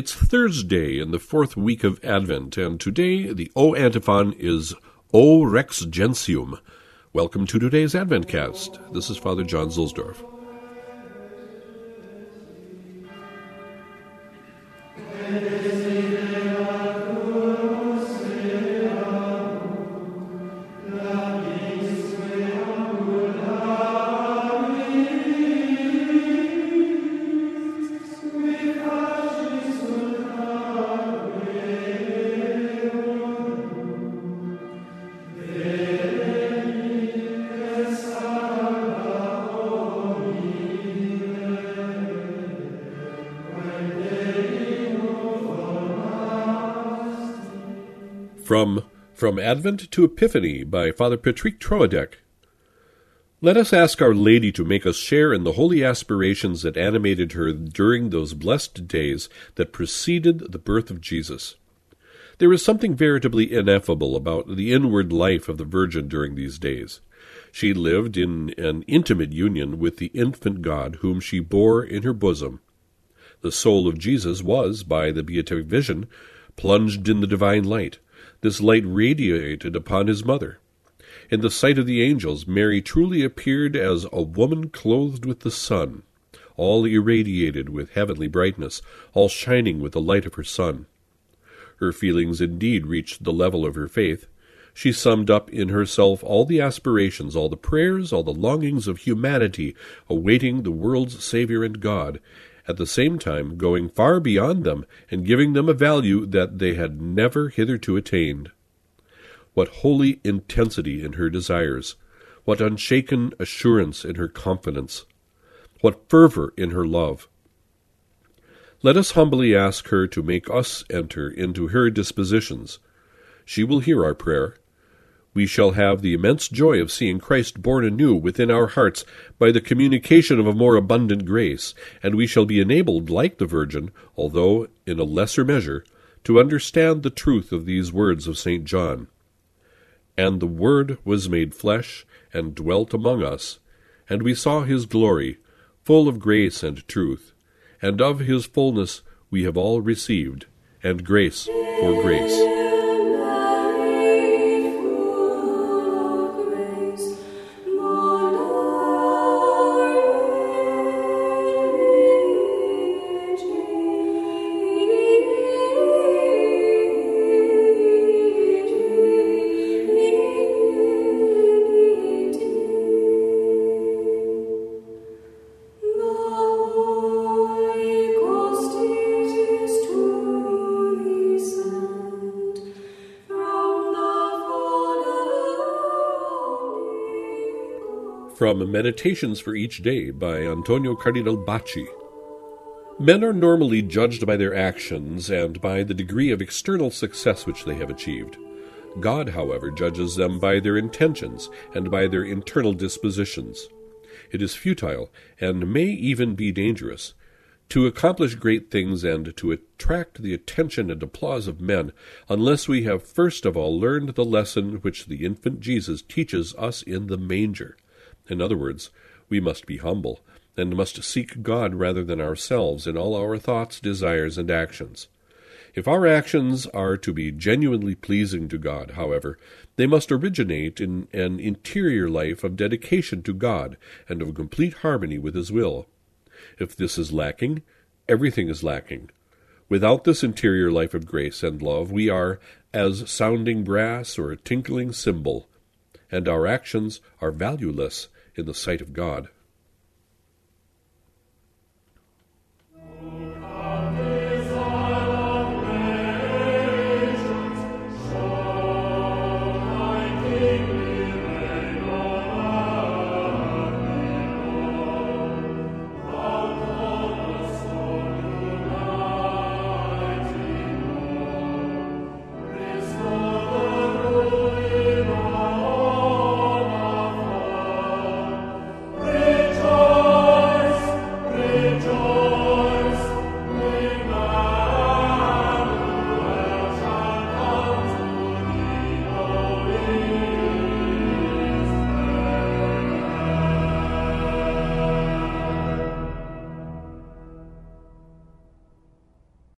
It's Thursday in the fourth week of Advent, and today the O antiphon is O Rex Gentium. Welcome to today's Adventcast. This is Father John Zuhlsdorf. From From Advent to Epiphany by Father Patrick Troadec. Let us ask Our Lady to make us share in the holy aspirations that animated her during those blessed days that preceded the birth of Jesus. There is something veritably ineffable about the inward life of the Virgin during these days. She lived in an intimate union with the infant God whom she bore in her bosom. The soul of Jesus was, by the beatific vision, plunged in the divine light this light radiated upon his mother. In the sight of the angels, Mary truly appeared as a woman clothed with the sun, all irradiated with heavenly brightness, all shining with the light of her Son. Her feelings indeed reached the level of her faith. She summed up in herself all the aspirations, all the prayers, all the longings of humanity awaiting the world's Saviour and God, at the same time going far beyond them and giving them a value that they had never hitherto attained. What holy intensity in her desires! What unshaken assurance in her confidence! What fervor in her love! Let us humbly ask her to make us enter into her dispositions. She will hear our prayer, we shall have the immense joy of seeing Christ born anew within our hearts by the communication of a more abundant grace, and we shall be enabled, like the Virgin, although in a lesser measure, to understand the truth of these words of St. John. And the Word was made flesh, and dwelt among us, and we saw his glory, full of grace and truth, and of his fullness we have all received, and grace for grace. From Meditations for Each Day by Antonio Cardinal Bacci. Men are normally judged by their actions and by the degree of external success which they have achieved. God, however, judges them by their intentions and by their internal dispositions. It is futile, and may even be dangerous, to accomplish great things and to attract the attention and applause of men, unless we have first of all learned the lesson which the infant Jesus teaches us in the manger. In other words, we must be humble, and must seek God rather than ourselves in all our thoughts, desires, and actions. If our actions are to be genuinely pleasing to God, however, they must originate in an interior life of dedication to God and of complete harmony with His will. If this is lacking, everything is lacking. Without this interior life of grace and love, we are as sounding brass or a tinkling cymbal, and our actions are valueless in the sight of God.